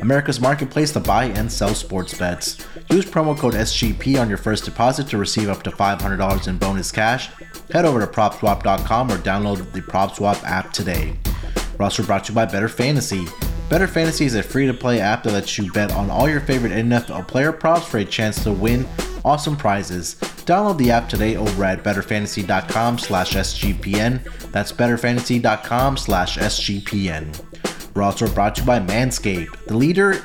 America's marketplace to buy and sell sports bets. Use promo code SGP on your first deposit to receive up to $500 in bonus cash. Head over to PropSwap.com or download the PropSwap app today. We're also brought to you by Better Fantasy. Better Fantasy is a free-to-play app that lets you bet on all your favorite NFL player props for a chance to win awesome prizes. Download the app today over at betterfantasy.com slash SGPN. That's betterfantasy.com slash SGPN. We're also brought to you by Manscaped, the leader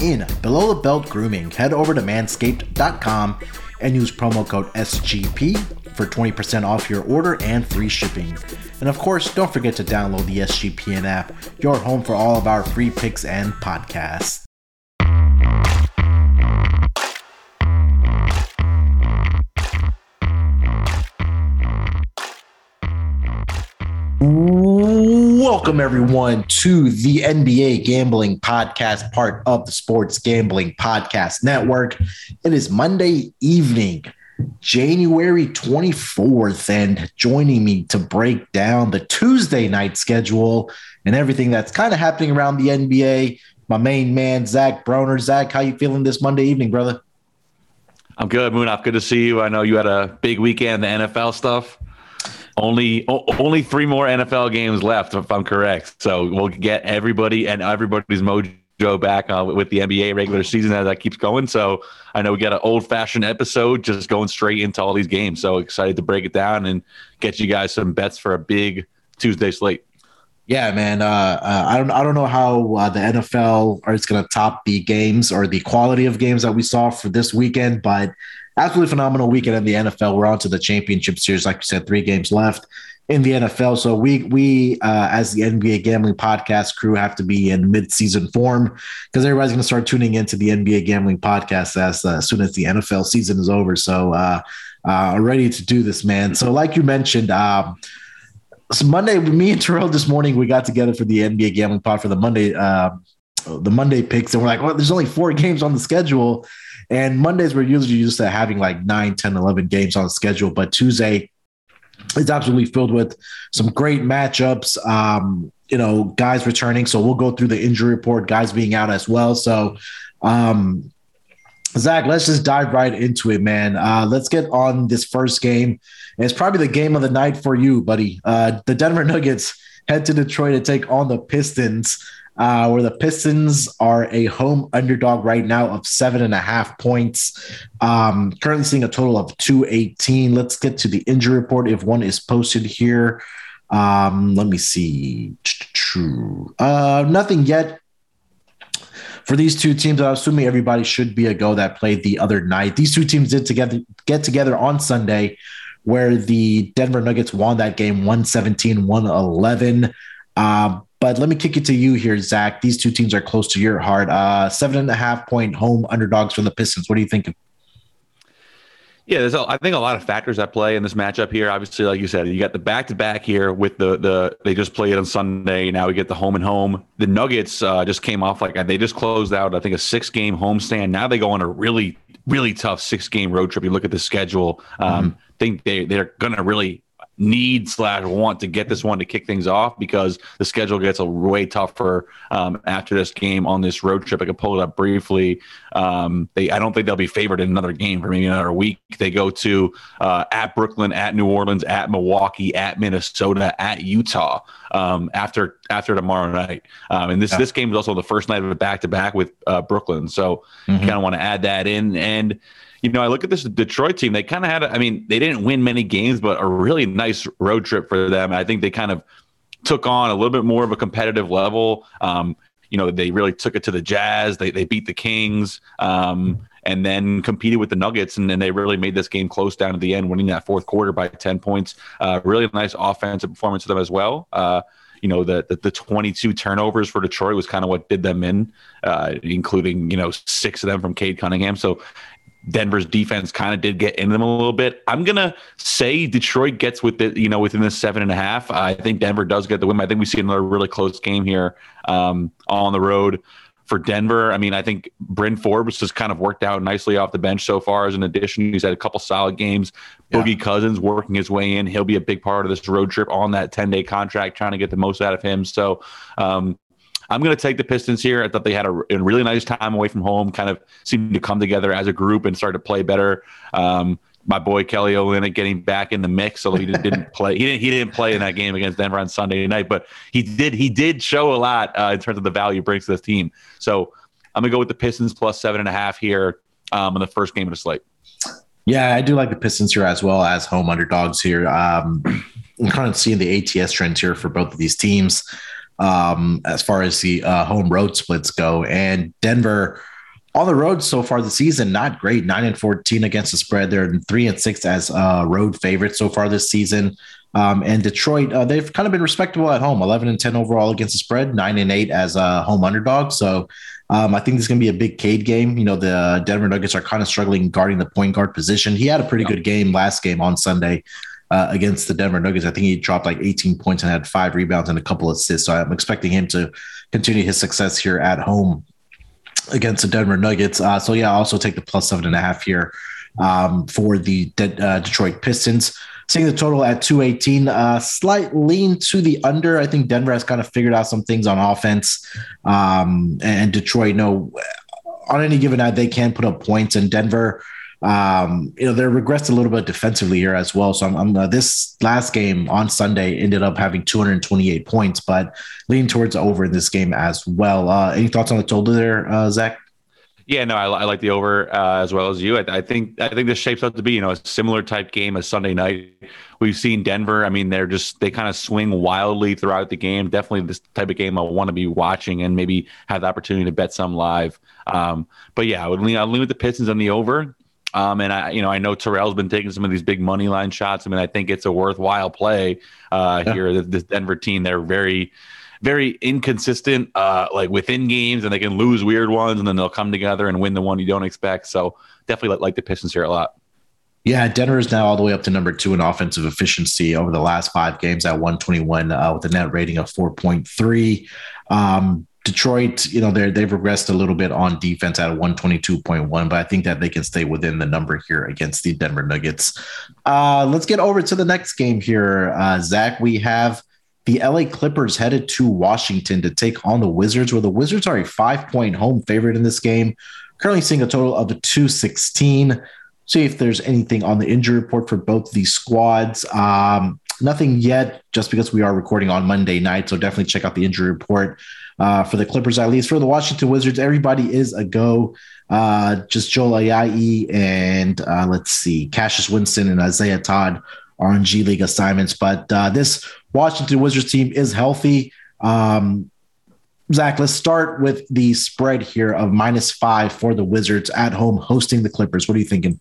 in below the belt grooming. Head over to manscaped.com and use promo code SGP for 20% off your order and free shipping. And of course, don't forget to download the SGPN app, your home for all of our free picks and podcasts. Welcome, everyone, to the NBA Gambling Podcast, part of the Sports Gambling Podcast Network. It is Monday evening, January 24th, and joining me to break down the Tuesday night schedule and everything that's kind of happening around the NBA, my main man, Zach Broner. Zach, how you feeling this Monday evening, brother? I'm good, Munaf. Good to see you. I know you had a big weekend, the NFL stuff. Only o- only three more NFL games left, if I'm correct. So we'll get everybody and everybody's mojo back uh, with the NBA regular season as that keeps going. So I know we got an old fashioned episode just going straight into all these games. So excited to break it down and get you guys some bets for a big Tuesday slate. Yeah, man. Uh, uh, I don't. I don't know how uh, the NFL is going to top the games or the quality of games that we saw for this weekend, but absolutely phenomenal weekend in the NFL. We're on to the championship series, like you said, three games left in the NFL. So we we uh, as the NBA gambling podcast crew have to be in mid season form because everybody's going to start tuning into the NBA gambling podcast as, uh, as soon as the NFL season is over. So uh, uh, ready to do this, man. So like you mentioned. Um, so Monday, me and Terrell this morning, we got together for the NBA gambling pod for the Monday, uh, the Monday picks, and we're like, well, there's only four games on the schedule, and Mondays we're usually used to having like 9, 10, 11 games on schedule, but Tuesday is absolutely filled with some great matchups. Um, you know, guys returning, so we'll go through the injury report, guys being out as well. So, um, Zach, let's just dive right into it, man. Uh, let's get on this first game. It's probably the game of the night for you, buddy. Uh, the Denver Nuggets head to Detroit to take on the Pistons, uh, where the Pistons are a home underdog right now of seven and a half points. Um, currently seeing a total of 218. Let's get to the injury report if one is posted here. Um, let me see. Uh, nothing yet for these two teams, I'm assuming everybody should be a go that played the other night. These two teams did together get together on Sunday, where the Denver Nuggets won that game 117 111. Uh, but let me kick it to you here, Zach. These two teams are close to your heart. Uh, seven and a half point home underdogs for the Pistons. What do you think? Yeah, there's a, I think a lot of factors at play in this matchup here. Obviously, like you said, you got the back to back here with the the they just played on Sunday. Now we get the home and home. The Nuggets uh, just came off like they just closed out. I think a six game homestand. Now they go on a really really tough six game road trip. You look at the schedule. Um, mm-hmm. Think they they're gonna really need slash want to get this one to kick things off because the schedule gets a way tougher um, after this game on this road trip. I can pull it up briefly. Um, they I don't think they'll be favored in another game for maybe another week. They go to uh, at Brooklyn, at New Orleans, at Milwaukee, at Minnesota, at Utah um, after after tomorrow night. Um, and this yeah. this game is also the first night of a back to back with uh, Brooklyn, so mm-hmm. kind of want to add that in and you know, I look at this Detroit team. They kind of had, a, I mean, they didn't win many games, but a really nice road trip for them. I think they kind of took on a little bit more of a competitive level. Um, you know, they really took it to the Jazz. They they beat the Kings. Um, and then competed with the Nuggets, and then they really made this game close down to the end, winning that fourth quarter by 10 points. Uh, really nice offensive performance for them as well. Uh, you know, the, the, the 22 turnovers for Detroit was kind of what did them in, uh, including, you know, six of them from Cade Cunningham. So Denver's defense kind of did get in them a little bit. I'm gonna say Detroit gets with it, you know, within the seven and a half. I think Denver does get the win. I think we see another really close game here um, on the road for Denver. I mean, I think Bryn Forbes has kind of worked out nicely off the bench so far as an addition. He's had a couple solid games. Yeah. Boogie Cousins working his way in. He'll be a big part of this road trip on that 10 day contract, trying to get the most out of him. So, um, I'm going to take the Pistons here. I thought they had a, a, really nice time away from home, kind of seemed to come together as a group and start to play better. Um, my boy Kelly Olynyk getting back in the mix, although he didn't play. He didn't. He didn't play in that game against Denver on Sunday night, but he did. He did show a lot uh, in terms of the value he brings to this team. So I'm gonna go with the Pistons plus seven and a half here um, in the first game of the slate. Yeah, I do like the Pistons here as well as home underdogs here. Um, I'm kind of seeing the ATS trends here for both of these teams um, as far as the uh, home road splits go. And Denver on the road so far this season, not great. Nine and 14 against the spread. They're three and six as uh, road favorites so far this season. Um, and Detroit, uh, they've kind of been respectable at home, 11 and 10 overall against the spread, nine and eight as a home underdog. So um, I think this is going to be a big Cade game. You know, the Denver Nuggets are kind of struggling guarding the point guard position. He had a pretty good game last game on Sunday uh, against the Denver Nuggets. I think he dropped like 18 points and had five rebounds and a couple assists. So I'm expecting him to continue his success here at home against the Denver Nuggets. Uh, so yeah, also take the plus seven and a half here um, for the De- uh, Detroit Pistons. Seeing the total at 218, uh, slight lean to the under. I think Denver has kind of figured out some things on offense. Um, and Detroit, you know, on any given night, they can put up points. And Denver, um, you know, they're regressed a little bit defensively here as well. So I'm, I'm uh, this last game on Sunday ended up having 228 points, but leaning towards over in this game as well. Uh, any thoughts on the total there, uh, Zach? Yeah, no, I, I like the over uh, as well as you. I, I, think I think this shapes up to be you know a similar type game as Sunday night. We've seen Denver. I mean, they're just they kind of swing wildly throughout the game. Definitely this type of game I want to be watching and maybe have the opportunity to bet some live. Um, but yeah, I would lean I lean with the Pistons on the over. Um, and I, you know, I know Terrell's been taking some of these big money line shots. I mean, I think it's a worthwhile play uh, yeah. here. This Denver team, they're very, very inconsistent, uh, like within games, and they can lose weird ones, and then they'll come together and win the one you don't expect. So definitely like the Pistons here a lot. Yeah, Denver is now all the way up to number two in offensive efficiency over the last five games at 121 uh, with a net rating of 4.3. Um, Detroit, you know, they they've regressed a little bit on defense at 122.1, but I think that they can stay within the number here against the Denver Nuggets. Uh, let's get over to the next game here, uh, Zach. We have the LA Clippers headed to Washington to take on the Wizards, where the Wizards are a five point home favorite in this game. Currently seeing a total of a 216. See if there's anything on the injury report for both these squads. Um, nothing yet, just because we are recording on Monday night. So definitely check out the injury report uh, for the Clippers, at least for the Washington Wizards. Everybody is a go. Uh, just Joel Ayayi and uh, let's see, Cassius Winston and Isaiah Todd are on G League assignments. But uh, this Washington Wizards team is healthy. Um, Zach, let's start with the spread here of minus five for the Wizards at home hosting the Clippers. What are you thinking?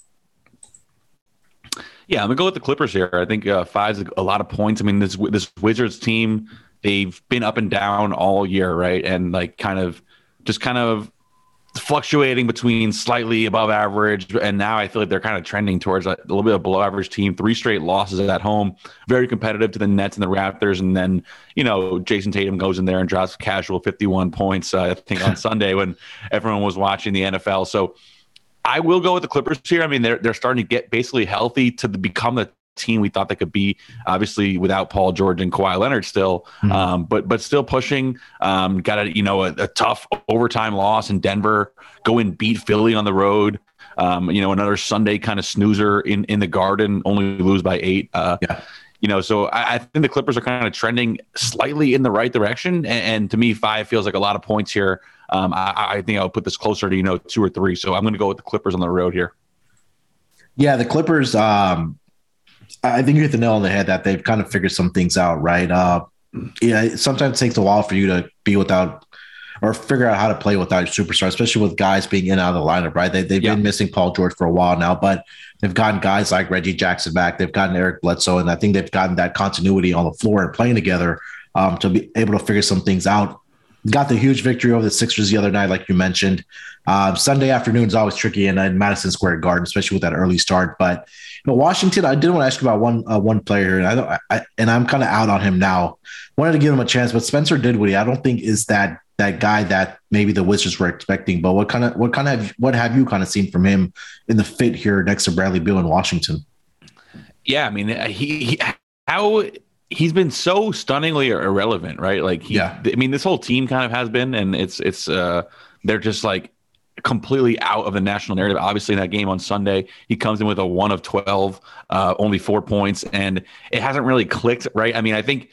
Yeah, I'm gonna go with the Clippers here. I think uh, five's a lot of points. I mean, this this Wizards team they've been up and down all year, right? And like kind of just kind of fluctuating between slightly above average and now I feel like they're kind of trending towards a, little bit of below average team. Three straight losses at home, very competitive to the Nets and the Raptors, and then you know Jayson Tatum goes in there and drops casual 51 points. Uh, I think on Sunday when everyone was watching the NFL. So I will go with the Clippers here. I mean, they're they're starting to get basically healthy to become the team we thought they could be. Obviously, without Paul George and Kawhi Leonard still, mm-hmm. um, but but still pushing. Um, got a you know a, a, tough overtime loss in Denver. Go and beat Philly on the road. Um, you know another Sunday kind of snoozer in in the Garden. Only lose by eight. Uh, yeah. You know, so I, I, think the Clippers are kind of trending slightly in the right direction, and, and to me, five feels like a lot of points here. Um, I, I think I'll put this closer to you know two or three. So I'm going to go with the Clippers on the road here. Yeah, the Clippers. Um, I think you hit the nail on the head that they've kind of figured some things out, right? Uh, yeah, it sometimes takes a while for you to be without or figure out how to play without your superstar, especially with guys being in and out of the lineup, right? They, they've yeah. been missing Paul George for a while now, but they've gotten guys like Reggie Jackson back. They've gotten Eric Bledsoe, and I think they've gotten that continuity on the floor and playing together um, to be able to figure some things out. got the huge victory over the Sixers the other night, like you mentioned. Uh, Sunday afternoon is always tricky in, in, Madison Square Garden, especially with that early start. But know, Washington, I did want to ask you about one uh, one player, and I, I and I'm kind of out on him now. Wanted to give him a chance, but Spencer Dinwiddie, I don't think is that that guy that maybe the Wizards were expecting. But what kind of what kind of what have you kind of seen from him in the fit here next to Bradley Beal in Washington? Yeah, I mean, he, he how he's been so stunningly irrelevant, right? Like, he, yeah, I mean, this whole team kind of has been, and it's it's uh, they're just like completely out of the national narrative. Obviously, in that game on Sunday, he comes in with a one of twelve, uh, only four points, and it hasn't really clicked, right? I mean, I think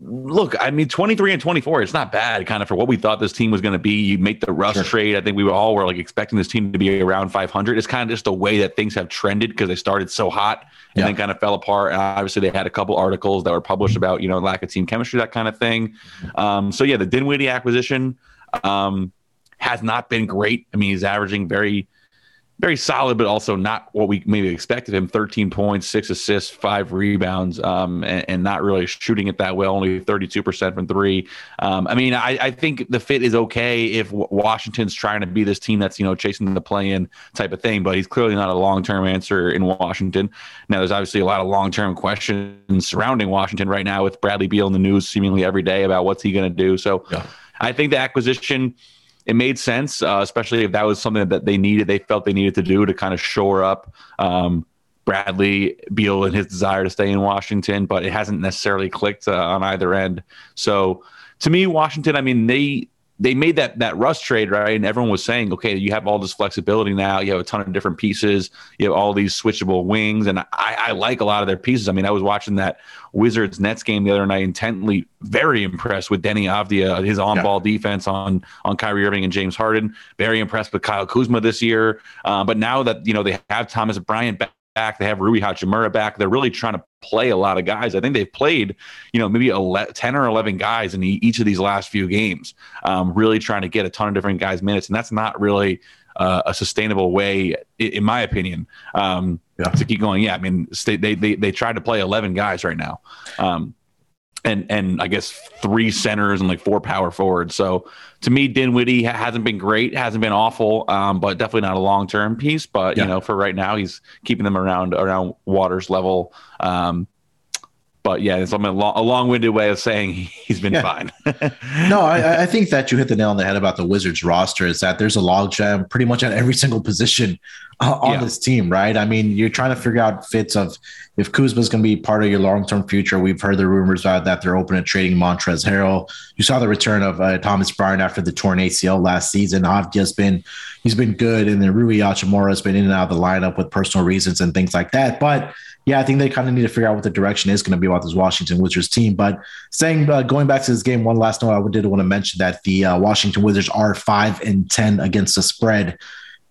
look, I mean, 23 and 24, it's not bad kind of for what we thought this team was going to be. You make the Russ sure. trade. I think we were all were like expecting this team to be around 500. It's kind of just the way that things have trended because they started so hot and yeah. then kind of fell apart. And obviously, they had a couple articles that were published about, you know, lack of team chemistry, that kind of thing. Um, so, yeah, the Dinwiddie acquisition um, has not been great. I mean, he's averaging very very solid, but also not what we maybe expected him. 13 points, six assists, five rebounds, um, and, and, not really shooting it that well, only 32% from three. Um, I mean, I, I, think the fit is okay if Washington's trying to be this team that's, you know, chasing the play in type of thing, but he's clearly not a long term answer in Washington. Now, there's obviously a lot of long term questions surrounding Washington right now with Bradley Beal in the news seemingly every day about what's he going to do. So yeah. I think the acquisition it made sense, uh, especially if that was something that they needed, they felt they needed to do to kind of shore up um, Bradley Beal and his desire to stay in Washington, but it hasn't necessarily clicked uh, on either end. So to me, Washington, I mean, they they made that that Russ trade right, and everyone was saying, okay, you have all this flexibility now. You have a ton of different pieces. You have all these switchable wings, and I, I like a lot of their pieces. I mean, I was watching that Wizards Nets game the other night, intently very impressed with Deni Avdija, his on ball yeah. defense on on Kyrie Irving and James Harden. Very impressed with Kyle Kuzma this year. Uh, but now that you know they have Thomas Bryant back back. They have Rui Hachimura back. They're really trying to play a lot of guys. I think they've played, you know, maybe 11, 10 or 11 guys in each of these last few games, um, really trying to get a ton of different guys minutes. And that's not really uh, a sustainable way, in my opinion, um, yeah. to keep going. Yeah, I mean, they, they, they, they tried to play 11 guys right now. Um, and and I guess three centers and like four power forwards. So to me, Dinwiddie hasn't been great, hasn't been awful, um, but definitely not a long term piece. But yeah. you know, for right now, he's keeping them around around Waters level. Um, but yeah, it's a long winded way of saying he's been yeah. fine. no, I, I, think that you hit the nail on the head about the Wizards roster is that there's a logjam pretty much at every single position uh, on yeah. this team, right? I mean, you're trying to figure out fits of if Kuzma's going to be part of your long term future. We've heard the rumors about that they're open to trading Montrezl Harrell. You saw the return of uh, Thomas Bryant after the torn ACL last season. Avdija's been he's been good, and then Rui Hachimura has been in and out of the lineup with personal reasons and things like that. But yeah, I think they kind of need to figure out what the direction is going to be about this Washington Wizards team. But saying uh, going back to this game, one last note, I did want to mention that the uh, Washington Wizards are five and ten against the spread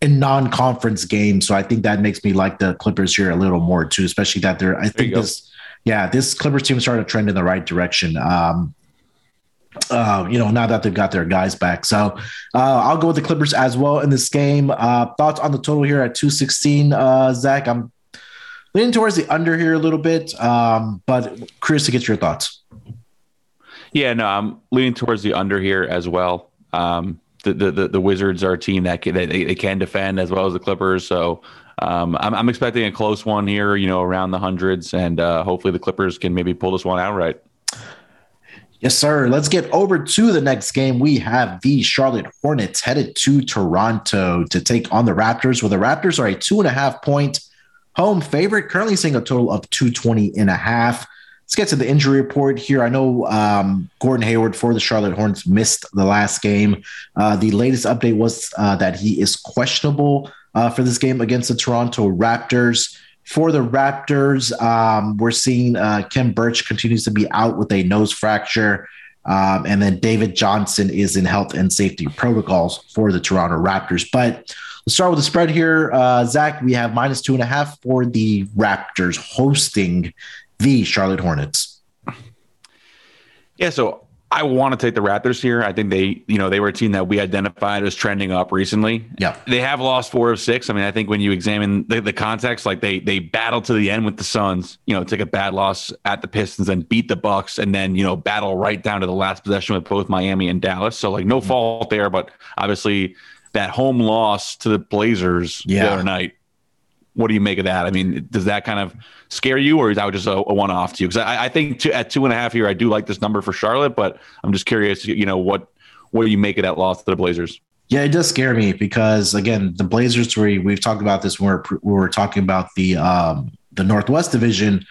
in non-conference games. So I think that makes me like the Clippers here a little more too, especially that they're. I think this, yeah, this Clippers team started to trend in the right direction. Um, uh, you know, now that they've got their guys back. So uh, I'll go with the Clippers as well in this game. Uh, thoughts on the total here at 216, uh, Zach? I'm leaning towards the under here a little bit, um, but curious to get your thoughts. Yeah, no, I'm leaning towards the under here as well. Um, the, the, the Wizards are a team that can, they, they can defend as well as the Clippers. So um, I'm, I'm expecting a close one here, you know, around the hundreds, and uh, hopefully the Clippers can maybe pull this one outright. Yes, sir. Let's get over to the next game. We have the Charlotte Hornets headed to Toronto to take on the Raptors, where the Raptors are a two and a half point home favorite, currently seeing a total of 220 and a half. Let's get to the injury report here. I know um, Gordon Hayward for the Charlotte Hornets missed the last game. Uh, the latest update was uh, that he is questionable uh, for this game against the Toronto Raptors. For the Raptors, um, we're seeing uh, Khem Birch continues to be out with a nose fracture. Um, and then David Johnson is in health and safety protocols for the Toronto Raptors. But Let's start with the spread here. Uh, Zach, we have minus two and a half for the Raptors hosting the Charlotte Hornets. Yeah, so I want to take the Raptors here. I think they, you know, they were a team that we identified as trending up recently. Yeah, they have lost four of six. I mean, I think when you examine the, the context, like they they battled to the end with the Suns. You know, take a bad loss at the Pistons and beat the Bucks, and then you know battle right down to the last possession with both Miami and Dallas. So like no mm-hmm. fault there, but obviously that home loss to the Blazers yeah. the other night what do you make of that? I mean, does that kind of scare you, or is that just a, a one-off to you? Because I, I, think to, at two and a half here, I do like this number for Charlotte, but I'm just curious, you know, what what do you make of that loss to the Blazers? Yeah, it does scare me because again, the Blazers. We we've talked about this when we're, we were talking about the um, the Northwest Division.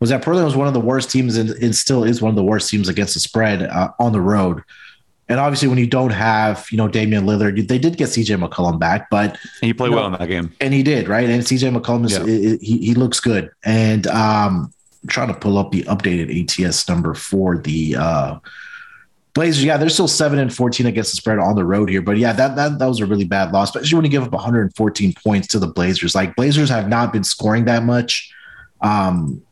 Was that Portland was one of the worst teams and, and still is one of the worst teams against the spread uh, on the road. And obviously, when you don't have, you know, Damian Lillard, they did get CJ McCollum back, but and he played well know, in that game, and he did right. And CJ McCollum is yeah. he, he looks good. And um, I'm trying to pull up the updated ATS number for the uh, Blazers. Yeah, they're still seven and fourteen against the spread on the road here, but yeah, that that that was a really bad loss. Especially when you give up 114 points to the Blazers. Like Blazers have not been scoring that much. Um,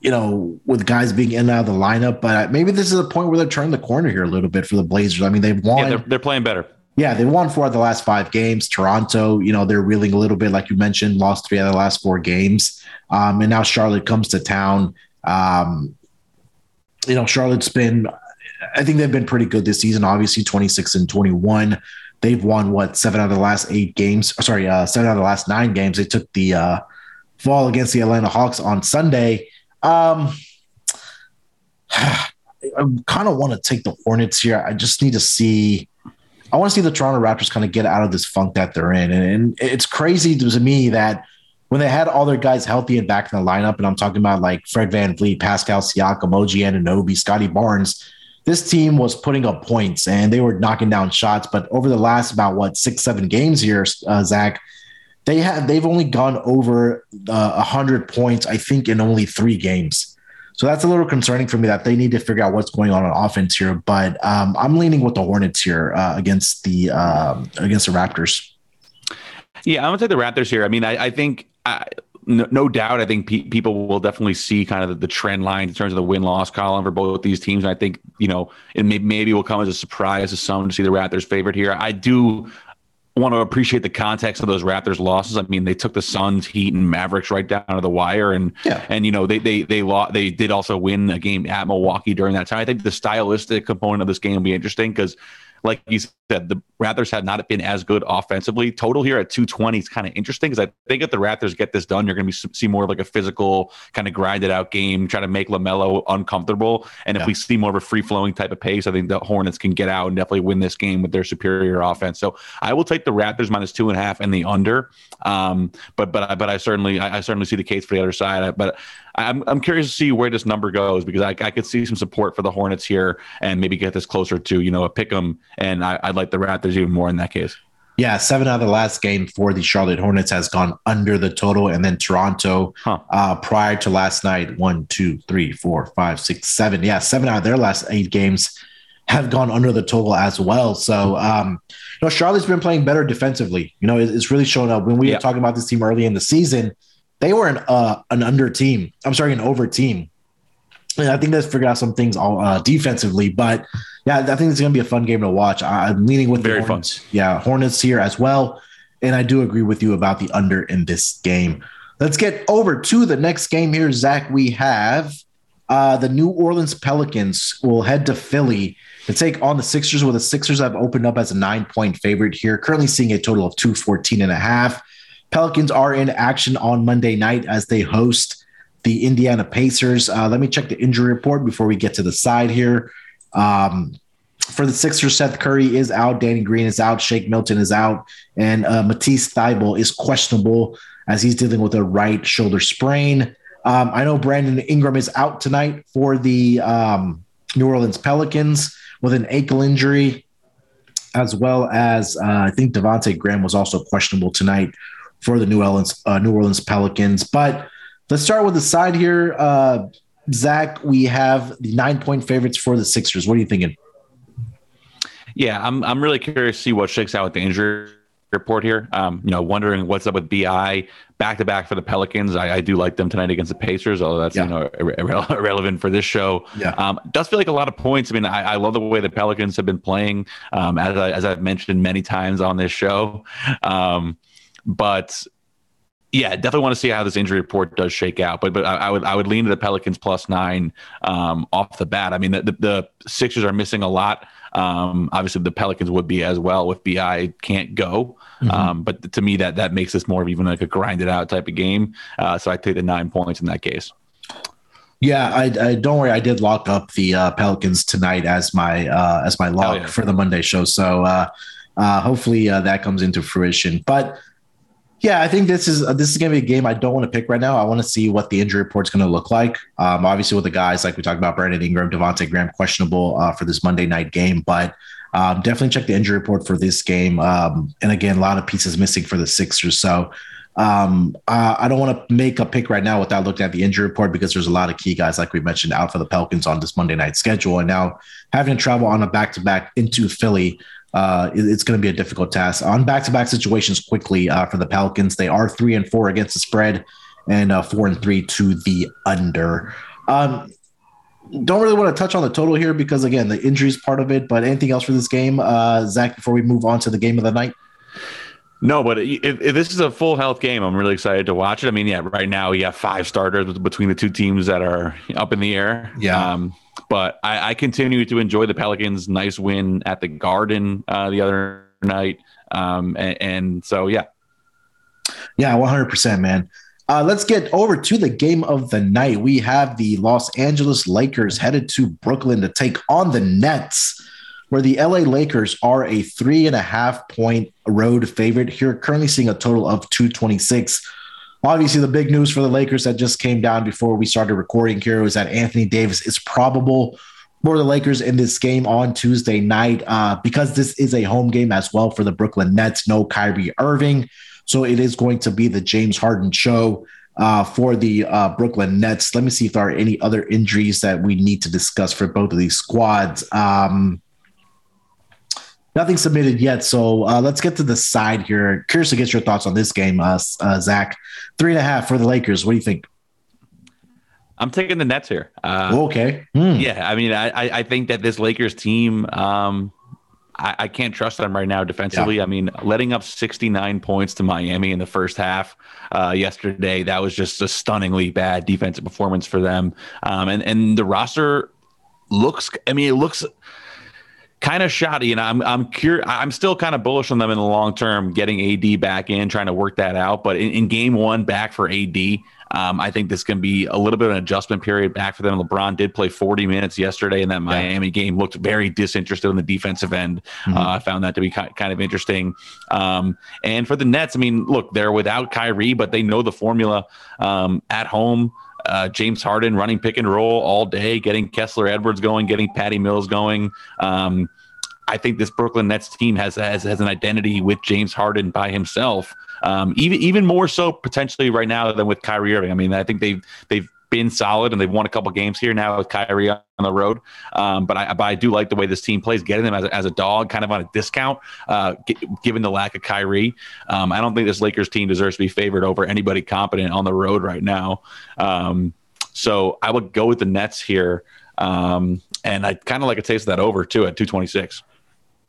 you know, with guys being in and out of the lineup. But maybe this is a point where they're turning the corner here a little bit for the Blazers. I mean, they've won. Yeah, they're, they're playing better. Yeah, they won four of the last five games. Toronto, you know, they're reeling a little bit, like you mentioned, lost three out of the last four games. Um, and now Charlotte comes to town. Um, you know, Charlotte's been, I think they've been pretty good this season, obviously 26 and 21. They've won what seven out of the last eight games. Sorry, uh, seven out of the last nine games. They took the uh, fall against the Atlanta Hawks on Sunday. Um, I kind of want to take the Hornets here. I just need to see. I want to see the Toronto Raptors kind of get out of this funk that they're in, and, and it's crazy to me that when they had all their guys healthy and back in the lineup, and I'm talking about like Fred VanVleet, Pascal Siakam, OG Anunoby, Scottie Barnes, this team was putting up points and they were knocking down shots. But over the last about what six, seven games here, uh, Zach, they have they've only gone over uh, hundred points, I think, in only three games. So that's a little concerning for me that they need to figure out what's going on on offense here. But um, I'm leaning with the Hornets here uh, against the uh, against the Raptors. Yeah, I'm gonna take the Raptors here. I mean, I, I think. I, no, no, doubt, I think pe- people will definitely see kind of the, the trend line in terms of the win loss column for both these teams. And I think, you know, it may, maybe will come as a surprise to some to see the Raptors favorite here. I do want to appreciate the context of those Raptors losses. I mean, they took the Suns, Heat, and Mavericks right down to the wire, and yeah. and you know they they they lost, they did also win a game at Milwaukee during that time. I think the stylistic component of this game will be interesting because like you said, the Raptors have not been as good offensively. Total here at 220 is kind of interesting because I think if the Raptors get this done, you're going to see more of like a physical, kind of grinded out game, trying to make LaMelo uncomfortable. And if we see more of a free flowing type of pace, I think the Hornets can get out and definitely win this game with their superior offense. So I will take the Raptors minus two and a half and the under. Um, but but but I certainly I, I certainly see the case for the other side. But I'm, I'm curious to see where this number goes because I, I could see some support for the Hornets here and maybe get this closer to, you know, a pick 'em. And I, I'd like the Raptors even more in that case. Yeah, seven out of the last game for the Charlotte Hornets has gone under the total. And then Toronto, huh. uh, prior to last night, one, two, three, four, five, six, seven. Yeah, seven out of their last eight games have gone under the total as well. So, um, you know, Charlotte's been playing better defensively. You know, it's really showing up. When we yeah. were talking about this team early in the season, they were an uh, an under team. I'm sorry, an over team. And I think they've figured out some things all uh, defensively, but yeah, I think it's going to be a fun game to watch. I, am leaning with very the Hornets. fun. Yeah, Hornets here as well, and I do agree with you about the under in this game. Let's get over to the next game here, Zach. We have uh, the New Orleans Pelicans will head to Philly to take on the Sixers, where the Sixers have opened up as a nine point favorite here, currently seeing a total of 214 and a half. Pelicans are in action on Monday night as they host the Indiana Pacers. Uh, let me check the injury report before we get to the side here. Um, for the Sixers, Seth Curry is out, Danny Green is out, Shake Milton is out, and uh, Matisse Thybulle is questionable as he's dealing with a right shoulder sprain. Um, I know Brandon Ingram is out tonight for the um, New Orleans Pelicans with an ankle injury, as well as uh, I think Devonte Graham was also questionable tonight for the New Orleans uh, New Orleans Pelicans. But let's start with the side here. Uh, Zach, we have the nine point favorites for the Sixers. What are you thinking? Yeah, I'm I'm really curious to see what shakes out with the injury report here. Um, you know, wondering what's up with Bi back to back for the Pelicans. I, I, do like them tonight against the Pacers, although that's yeah. you know irre- irrelevant for this show. Yeah, um, does feel like a lot of points. I mean, I, I love the way the Pelicans have been playing, um, as I, as I've mentioned many times on this show. Um, but yeah, definitely want to see how this injury report does shake out. But but I, I would I would lean to the Pelicans plus nine um, off the bat. I mean, the, the, the Sixers are missing a lot. Um, obviously, the Pelicans would be as well if Bi can't go. Mm-hmm. Um, but to me, that that makes this more of even like a grinded out type of game. Uh, so I take the nine points in that case. Yeah, I, I, don't worry. I did lock up the uh, Pelicans tonight as my uh, as my lock yeah. for the Monday show. So uh, uh, hopefully uh, that comes into fruition. But yeah, I think this is uh, this is going to be a game I don't want to pick right now. I want to see what the injury report is going to look like. Um, obviously, with the guys like we talked about, Brandon Ingram, Devonte Graham questionable uh, for this Monday night game, but um, definitely check the injury report for this game. Um, and again, a lot of pieces missing for the Sixers. So um, uh, I don't want to make a pick right now without looking at the injury report because there's a lot of key guys, like we mentioned, out for the Pelicans on this Monday night schedule. And now having to travel on a back to back into Philly uh, it's going to be a difficult task on back-to-back situations quickly uh, for the Pelicans. They are three and four against the spread, and uh, four and three to the under. Um, don't really want to touch on the total here because again, the injuries part of it. But anything else for this game, uh, Zach? Before we move on to the game of the night. No, but if, if, this is a full health game, I'm really excited to watch it. I mean, yeah, right now we have five starters between the two teams that are up in the air. Yeah. Um, but I, I, continue to enjoy the Pelicans' nice win at the Garden uh, the other night, um, and, and, so yeah, yeah, one hundred percent, man. Uh, let's get over to the game of the night. We have the Los Angeles Lakers headed to Brooklyn to take on the Nets, where the LA Lakers are a three and a half point road favorite. Here, currently seeing a total of two twenty six obviously the big news for the Lakers that just came down before we started recording here was that Anthony Davis is probable for the Lakers in this game on Tuesday night uh, because this is a home game as well for the Brooklyn Nets. No Kyrie Irving. So it is going to be the James Harden show uh, for the uh, Brooklyn Nets. Let me see if there are any other injuries that we need to discuss for both of these squads. Um, Nothing submitted yet. So uh, let's get to the side here. Curious to get your thoughts on this game, uh, uh, Zach. Three and a half for the Lakers. What do you think? I'm taking the Nets here. Uh, okay. Hmm. Yeah, I mean, I I think that this Lakers team, um, I, I can't trust them right now defensively. Yeah. I mean, letting up 69 points to Miami in the first half uh, yesterday, that was just a stunningly bad defensive performance for them. Um, and and the roster looks, I mean, it looks kind of shoddy, and I'm I'm curious. I'm still kind of bullish on them in the long term, getting AD back in, trying to work that out. But in, in game one, back for AD, um, I think this can be a little bit of an adjustment period back for them. LeBron did play 40 minutes yesterday in that Miami yeah. game. Looked very disinterested on the defensive end. Mm-hmm. Uh, I found that to be kind of interesting. Um, and for the Nets, I mean, look, they're without Kyrie, but they know the formula um, at home. Uh, James Harden running pick and roll all day, getting Kessler Edwards going, getting Patty Mills going. Um, I think this Brooklyn Nets team has, has has an identity with James Harden by himself. Um, even even more so potentially right now than with Kyrie Irving. I mean, I think they've they've been solid and they've won a couple games here now with Kyrie on the road. Um, but I but I do like the way this team plays, getting them as a, as a dog, kind of on a discount, uh, g- given the lack of Kyrie. Um, I don't think this Lakers team deserves to be favored over anybody competent on the road right now. Um, so I would go with the Nets here. Um, and I kind of like a taste of that over too at 226.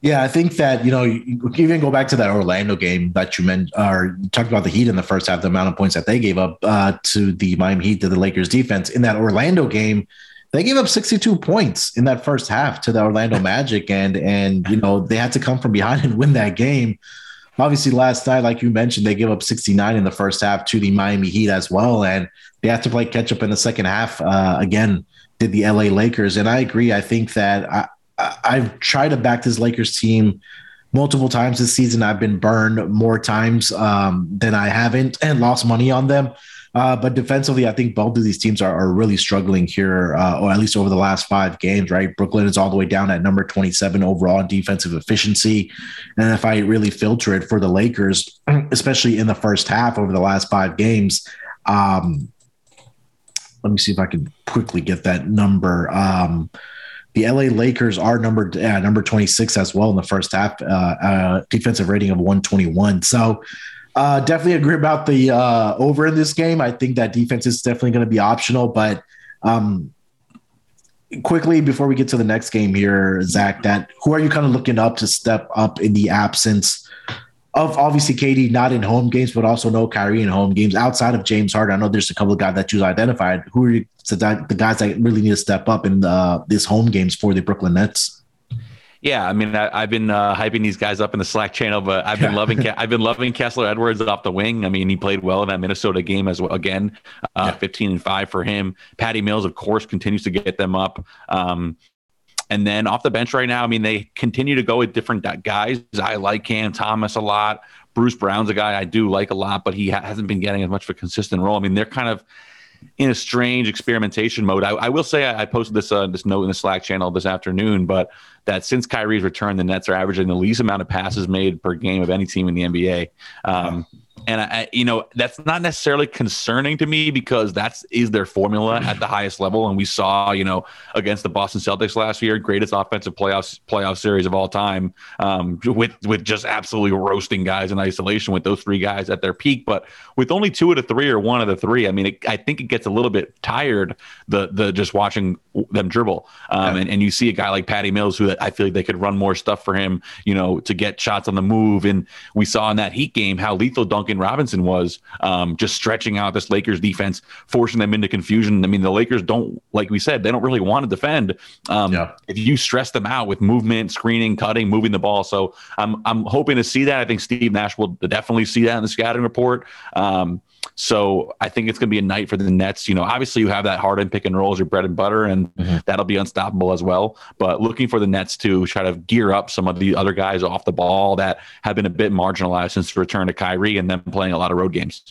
Yeah, I think that you know you even go back to that Orlando game that you mentioned, or you talked about the Heat in the first half, the amount of points that they gave up uh, to the Miami Heat to the Lakers defense in that Orlando game. They gave up 62 points in that first half to the Orlando Magic, and and you know they had to come from behind and win that game. Obviously, last night, like you mentioned, they gave up 69 in the first half to the Miami Heat as well, and they had to play catch up in the second half. Uh, again, did the LA Lakers, and I agree. I think that I, I've tried to back this Lakers team multiple times this season. I've been burned more times um, than I haven't and lost money on them. Uh, but defensively, I think both of these teams are, are really struggling here, uh, or at least over the last five games, right? Brooklyn is all the way down at number 27 overall in defensive efficiency. And if I really filter it for the Lakers, especially in the first half over the last five games, um, let me see if I can quickly get that number. Um, the LA Lakers are number uh, number 26 as well in the first half, uh, uh, defensive rating of 121. So uh, definitely agree about the uh, over in this game. I think that defense is definitely going to be optional, but um, quickly before we get to the next game here, Zach, that who are you kind of looking up to step up in the absence of obviously KD not in home games, but also no Kyrie in home games outside of James Harden. I know there's a couple of guys that you've identified. Who are you, so that, the guys that really need to step up in the, this home games for the Brooklyn Nets? Yeah, I mean, I, have been uh, hyping these guys up in the Slack channel, but I've been loving I've been loving Kessler Edwards off the wing. I mean, he played well in that Minnesota game as well. Again, uh, yeah. 15 and five for him. Patty Mills, of course, continues to get them up. Um, and then off the bench right now, I mean, they continue to go with different guys. I like Cam Thomas a lot. Bruce Brown's a guy I do like a lot, but he ha- hasn't been getting as much of a consistent role. I mean, they're kind of in a strange experimentation mode. I, I will say I, I posted this uh, this note in the Slack channel this afternoon, but that since Kyrie's return, the Nets are averaging the least amount of passes made per game of any team in the NBA. Um, and I, you know, that's not necessarily concerning to me because that's is their formula at the highest level. And we saw, you know, against the Boston Celtics last year, greatest offensive playoffs playoff series of all time, um, with with just absolutely roasting guys in isolation with those three guys at their peak. But with only two of the three or one of the three, I mean, it, I think it gets a little bit tired the the just watching them dribble. Um, and, and you see a guy like Patty Mills who I feel like they could run more stuff for him, you know, to get shots on the move. And we saw in that Heat game how lethal Duncan Robinson was, um, just stretching out this Lakers defense, forcing them into confusion. I mean, the Lakers don't, like we said, they don't really want to defend. Um, yeah. If you stress them out with movement, screening, cutting, moving the ball, so I'm I'm hoping to see that. I think Steve Nash will definitely see that in the scouting report. Um, so I think it's going to be a night for the Nets. You know, obviously you have that Harden pick and roll as your bread and butter, and mm-hmm. that'll be unstoppable as well. But looking for the Nets to try to gear up some of the other guys off the ball that have been a bit marginalized since the return to Kyrie and then playing a lot of road games.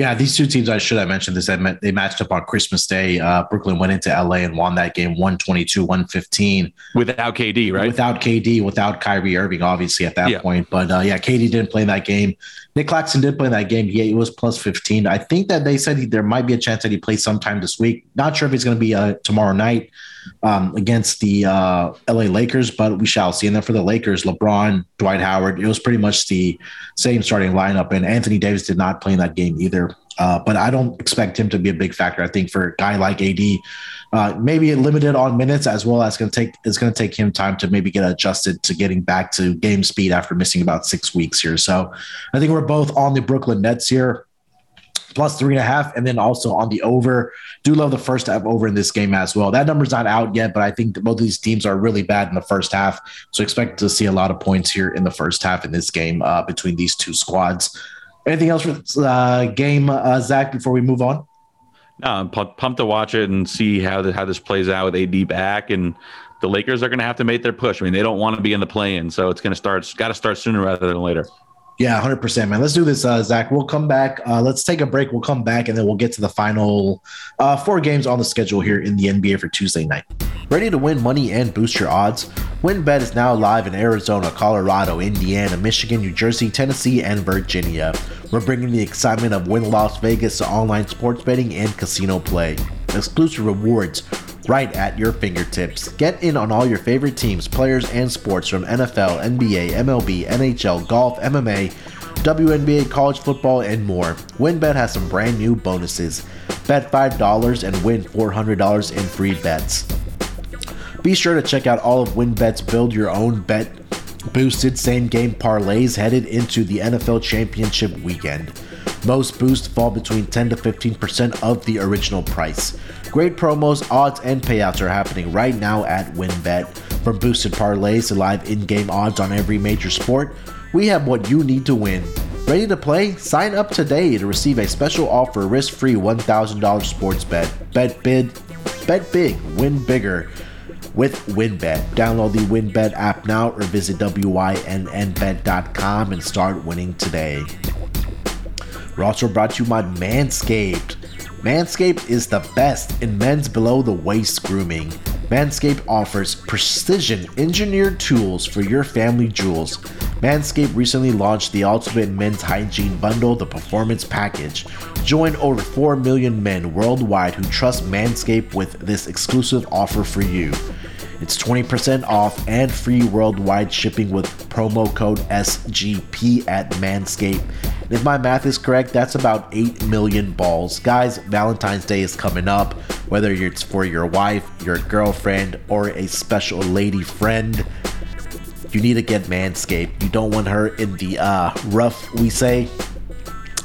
Yeah, these two teams, I should have mentioned this, they matched up on Christmas Day. Uh, Brooklyn went into LA and won that game 122 115. Without KD, right? Without KD, without Kyrie Irving, obviously, at that yeah. point. But uh, yeah, KD didn't play in that game. Nic Claxton did play in that game. He, he was plus 15. I think that they said he, there might be a chance that he plays sometime this week. Not sure if it's going to be uh, tomorrow night um, against the uh, LA Lakers, but we shall see. And then for the Lakers, LeBron, Dwight Howard, it was pretty much the same starting lineup. And Anthony Davis did not play in that game either. Uh, but I don't expect him to be a big factor. I think for a guy like AD, uh, maybe limited on minutes as well as going to take it's going to take him time to maybe get adjusted to getting back to game speed after missing about six weeks here. So I think we're both on the Brooklyn Nets here plus three and a half, and then also on the over. Do love the first half over in this game as well. That number's not out yet, but I think both of these teams are really bad in the first half, so expect to see a lot of points here in the first half in this game uh, between these two squads. Anything else for this uh, game, uh, Zach? Before we move on. No, I'm pumped to watch it and see how the, how this plays out with AD back and the Lakers are going to have to make their push. I mean, they don't want to be in the play-in, so it's going to start. Got to start sooner rather than later. Yeah, hundred percent, man. Let's do this, uh, Zach. We'll come back. Uh, let's take a break. We'll come back, and then we'll get to the final uh, four games on the schedule here in the NBA for Tuesday night. Ready to win money and boost your odds? WynnBET is now live in Arizona, Colorado, Indiana, Michigan, New Jersey, Tennessee, and Virginia. We're bringing the excitement of Wynn Las Vegas to online sports betting and casino play. Exclusive rewards right at your fingertips. Get in on all your favorite teams, players, and sports from NFL, NBA, MLB, NHL, golf, MMA, WNBA, college football, and more. WynnBET has some brand new bonuses. Bet $5 and win $400 in free bets. Be sure to check out all of WynnBET's Build Your Own Bet boosted same game parlays headed into the NFL Championship weekend. Most boosts fall between 10 to 15% of the original price. Great promos, odds, and payouts are happening right now at WynnBET. From boosted parlays to live in game odds on every major sport, we have what you need to win. Ready to play? Sign up today to receive a special offer risk free $1,000 sports bet. Bet big, bet big, win bigger with WynnBET. Download the WynnBET app now or visit WYNNBet.com and start winning today. We're also brought to you by Manscaped. Manscaped is the best in men's below the waist grooming. Manscaped offers precision engineered tools for your family jewels. Manscaped recently launched the ultimate men's hygiene bundle, the Performance Package. Join over 4 million men worldwide who trust Manscaped with this exclusive offer for you. It's 20% off and free worldwide shipping with promo code SGP at Manscaped. If my math is correct, that's about 8 million balls. Guys, Valentine's Day is coming up. Whether it's for your wife, your girlfriend, or a special lady friend, you need to get Manscaped. You don't want her in the uh, rough, we say.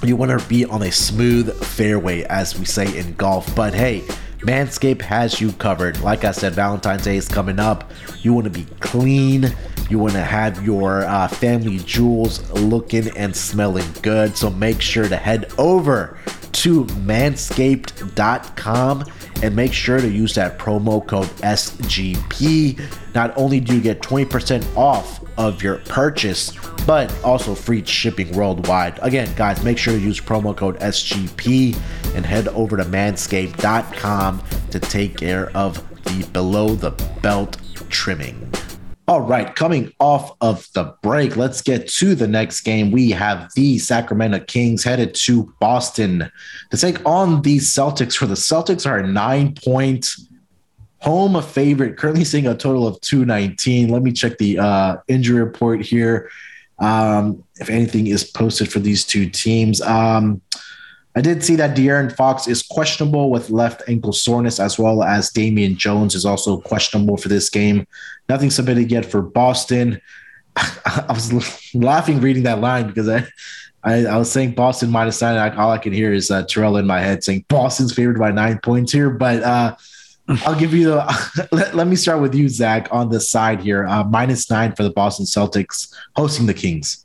You want her to be on a smooth fairway, as we say in golf. But hey, Manscaped has you covered. Like I said, Valentine's Day is coming up. You want to be clean. You want to have your uh, family jewels looking and smelling good. So make sure to head over to manscaped.com and make sure to use that promo code SGP. Not only do you get 20% off of your purchase, but also free shipping worldwide. Again, guys, make sure to use promo code SGP and head over to manscaped.com to take care of the below the belt trimming. All right, coming off of the break, let's get to the next game. We have the Sacramento Kings headed to Boston to take on the Celtics. For the Celtics are a nine point home favorite, currently seeing a total of 219. Let me check the uh, injury report here. Um, if anything is posted for these two teams. Um, I did see that De'Aaron Fox is questionable with left ankle soreness, as well as Damian Jones is also questionable for this game. Nothing submitted yet for Boston. I was laughing reading that line because I, I, I was saying Boston minus nine. I, all I can hear is uh, Terrell in my head saying Boston's favored by nine points here. But uh, I'll give you the. let, let, me start with you, Zach, on the side here. Uh, minus nine for the Boston Celtics hosting the Kings.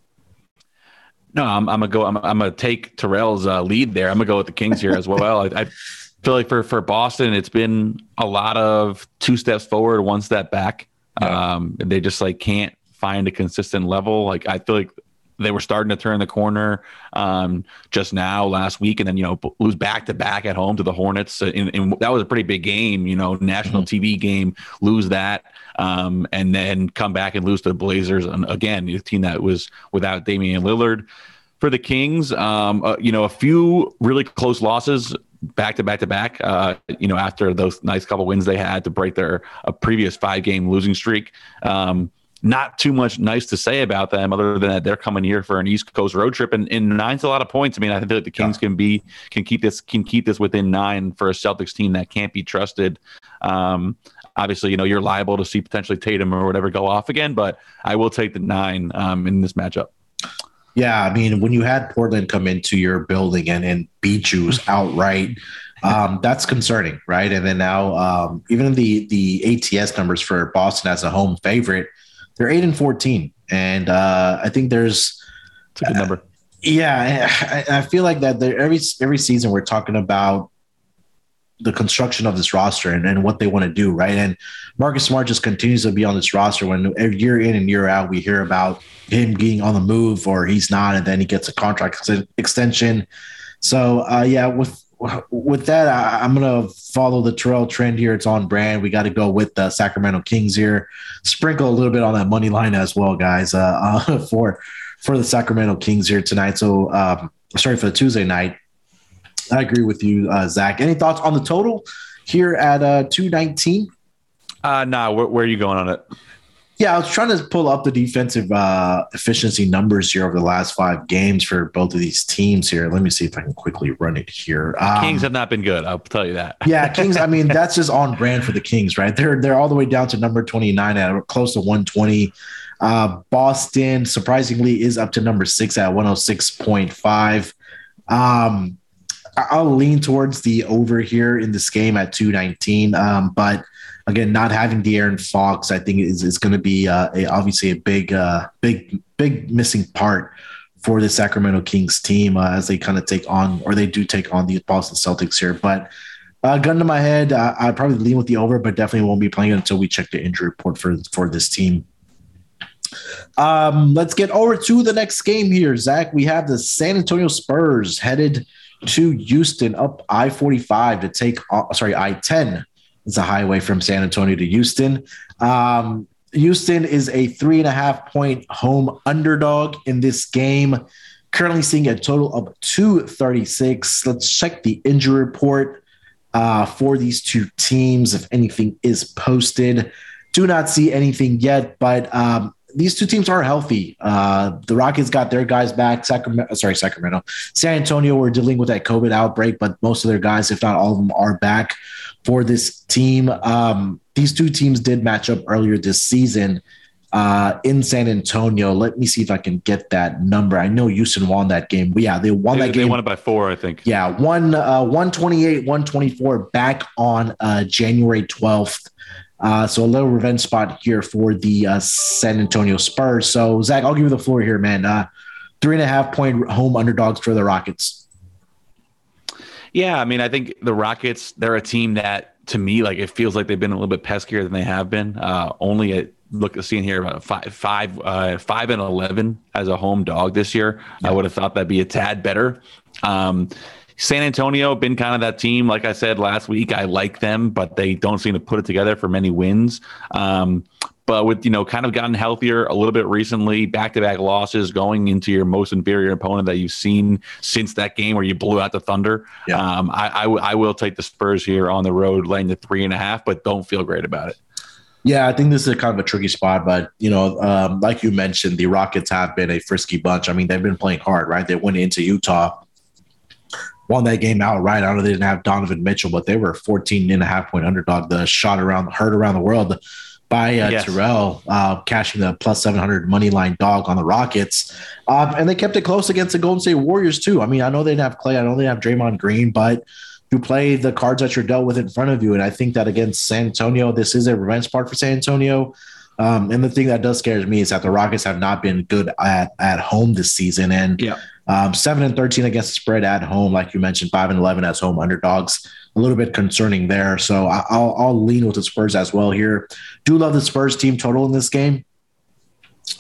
No, I'm, I'm gonna go. I'm, I'm gonna take Terrell's uh, lead there. I'm gonna go with the Kings here as well. I, I, feel like for for Boston, it's been a lot of two steps forward, one step back. Yeah. Um, they just like can't find a consistent level. Like I feel like they were starting to turn the corner um, just now last week, and then you know lose back to back at home to the Hornets. And, that was a pretty big game, you know, national mm-hmm. TV game. Lose that, um, and then come back and lose to the Blazers. And again, the team that was without Damian Lillard. For the Kings, um, uh, you know, a few really close losses back to back to back. Uh, you know, after those nice couple wins they had to break their a previous five game losing streak. Um, not too much nice to say about them other than that they're coming here for an East Coast road trip and, and nine's a lot of points. I mean, I think that the Kings yeah. can be can keep this can keep this within nine for a Celtics team that can't be trusted. Um, obviously, you know, you're liable to see potentially Tatum or whatever go off again, but I will take the nine um, in this matchup. Yeah, I mean, when you had Portland come into your building and, and beat you outright, um, that's concerning, right? And then now, um, even the the ATS numbers for Boston as a home favorite they're eight and fourteen, and uh, I think there's it's a good number. Uh, yeah, I, I, feel like that every every season we're talking about the construction of this roster and, and what they want to do, right? And Marcus Smart just continues to be on this roster when year in and year out we hear about him being on the move or he's not, and then he gets a contract extension. So uh, yeah, with with that, I, am going to follow the Terrell trend here. It's on brand. We got to go with the Sacramento Kings here. Sprinkle a little bit on that money line as well, guys, uh, uh, for for the Sacramento Kings here tonight. So, um, sorry for the Tuesday night. I agree with you, uh, Zach. Any thoughts on the total here at uh, 219? Uh, nah, where, where are you going on it? Yeah, I was trying to pull up the defensive uh, efficiency numbers here over the last five games for both of these teams here. Let me see if I can quickly run it here. Um, Kings have not been good. I'll tell you that. yeah, Kings. I mean, that's just on brand for the Kings, right? They're they're all the way down to number twenty nine at close to one twenty. Uh, Boston surprisingly is up to number six at one hundred six point five. Um, I'll lean towards the over here in this game at two nineteen, um, but again, not having De'Aaron Fox, I think is, is going to be uh, a, obviously a big, uh, big, big missing part for the Sacramento Kings team uh, as they kind of take on, or they do take on the Boston Celtics here. But uh, gun to my head, uh, I'd probably lean with the over, but definitely won't be playing it until we check the injury report for for this team. Um, let's get over to the next game here, Zach. We have the San Antonio Spurs headed to Houston up I 45 to take, sorry, I 10 it's a highway from San Antonio to Houston. Um, Houston is a three and a half point home underdog in this game. Currently seeing a total of 236. Let's check the injury report uh, for these two teams, if anything is posted. do not see anything yet, but um, these two teams are healthy. Uh, the Rockets got their guys back. Sacramento, sorry, Sacramento, San Antonio were dealing with that COVID outbreak, but most of their guys, if not all of them, are back for this team. Um, these two teams did match up earlier this season uh, in San Antonio. Let me see if I can get that number. I know Houston won that game. But yeah, they won they, that game. They won it by four, I think. Yeah, one uh, 128, 124 back on uh, January 12th. Uh, so a little revenge spot here for the uh, San Antonio Spurs. So Zach, I'll give you the floor here, man. Uh, three and a half point home underdogs for the Rockets. Yeah, I mean, I think the Rockets, they're a team that to me, like it feels like they've been a little bit peskier than they have been. Uh, only at look seeing here about five five uh, five and eleven as a home dog this year. Yeah. I would have thought that'd be a tad better. Um, San Antonio been kind of that team. Like I said last week, I like them, but they don't seem to put it together for many wins. Um, but with you know, kind of gotten healthier a little bit recently, back to back losses, going into your most inferior opponent that you've seen since that game where you blew out the Thunder. Yeah. Um, I, I, I will take the Spurs here on the road, laying the three and a half, but don't feel great about it. Yeah, I think this is a kind of a tricky spot, but you know, um, like you mentioned, the Rockets have been a frisky bunch. I mean, they've been playing hard, right? They went into Utah won that game outright. I know they didn't have Donovan Mitchell, but they were 14 and a half point underdog. The shot around, heard around the world by uh, yes. Terrell, uh, cashing the plus 700 money line dog on the Rockets. Um, and they kept it close against the Golden State Warriors, too. I mean, I know they didn't have Klay, I know they have Draymond Green, but you play the cards that you're dealt with in front of you. And I think that against San Antonio, this is a revenge part for San Antonio. Um, and the thing that does scare me is that the Rockets have not been good at, at home this season. And yeah. Um, seven and thirteen against the spread at home, like you mentioned, five and eleven as home underdogs. A little bit concerning there. So I'll, I'll lean with the Spurs as well here. Do love the Spurs team total in this game.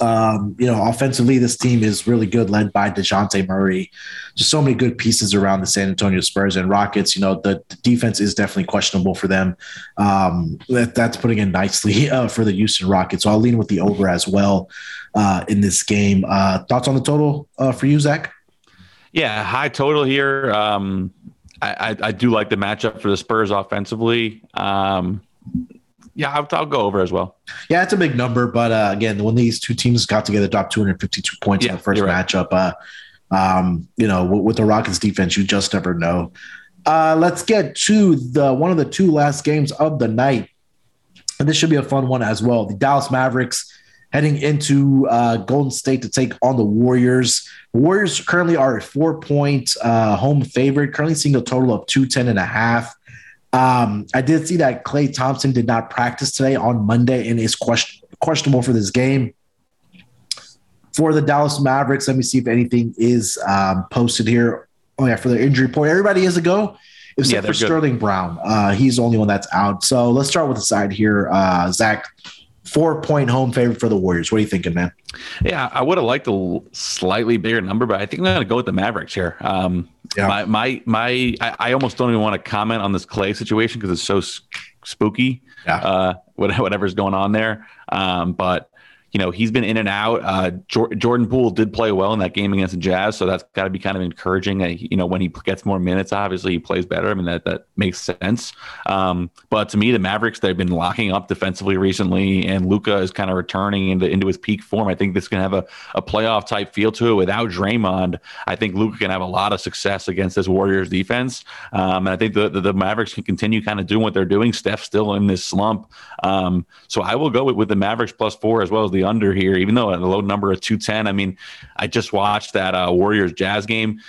Um, you know, offensively, this team is really good, led by Dejounte Murray. Just so many good pieces around the San Antonio Spurs and Rockets. You know, the, the defense is definitely questionable for them. Um, that, that's putting in nicely uh, for the Houston Rockets. So I'll lean with the over as well uh, in this game. Uh, thoughts on the total uh, for you, Zach? Yeah, high total here. Um, I, I, I, do like the matchup for the Spurs offensively. Um, yeah, I'll, I'll, go over as well. Yeah, it's a big number, but uh, again, when these two teams got together, dropped 252 points yeah, in the first right. matchup. Uh, um, you know, with, with, the Rockets defense, you just never know. Uh, let's get to the one of the two last games of the night, and this should be a fun one as well. The Dallas Mavericks heading into uh, Golden State to take on the Warriors. The Warriors currently are a four point uh, home favorite, currently seeing a total of 210 and a half. Um, I did see that Klay Thompson did not practice today on Monday and is question- questionable for this game. For the Dallas Mavericks, let me see if anything is um, posted here. Oh, yeah, for the injury report. Everybody is a go except yeah, for Sterling Brown. Uh, he's the only one that's out. So let's start with the side here. Uh, Zach, four point home favorite for the Warriors. What are you thinking, man? Yeah, I would have liked a slightly bigger number, but I think I'm going to go with the Mavericks here. Um, yeah. My my my, I, I, almost don't even want to comment on this Klay situation because it's so spooky. Yeah. Uh, whatever's going on there. Um, but you know, he's been in and out. Uh, Jordan Poole did play well in that game against the Jazz, so that's got to be kind of encouraging. Uh, you know, when he gets more minutes, obviously he plays better. I mean, that that makes sense. Um, but to me, the Mavericks they've been locking up defensively recently, and Luka is kind of returning into into his peak form. I think this can have a, a playoff type feel to it. Without Draymond, I think Luka can have a lot of success against this Warriors defense, um, and I think the, the, the Mavericks can continue kind of doing what they're doing. Steph's still in this slump, um, so I will go with, with the Mavericks plus four as well as the the under here, even though a low number of 210. I mean, I just watched that uh, Warriors Jazz game.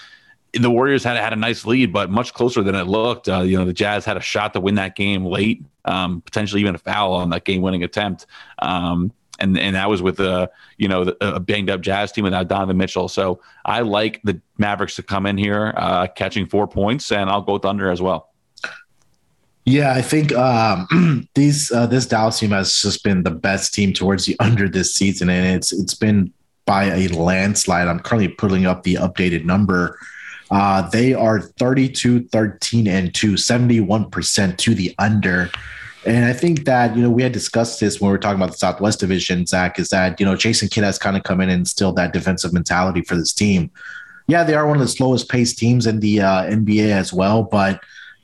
The Warriors had had a nice lead, but much closer than it looked. Uh, you know, the Jazz had a shot to win that game late, um, potentially even a foul on that game-winning attempt. Um, and and that was with a you know a banged up Jazz team without Donovan Mitchell. So I like the Mavericks to come in here uh, catching four points, and I'll go under as well. Yeah, I think um, these uh, this Dallas team has just been the best team towards the under this season, and it's it's been by a landslide. I'm currently pulling up the updated number. Uh, they are 32, 13, and 2, 71% to the under. And I think that, you know, we had discussed this when we were talking about the Southwest Division, Zach, is that, you know, Jason Kidd has kind of come in and instilled that defensive mentality for this team. Yeah, they are one of the slowest paced teams in the uh, NBA as well, but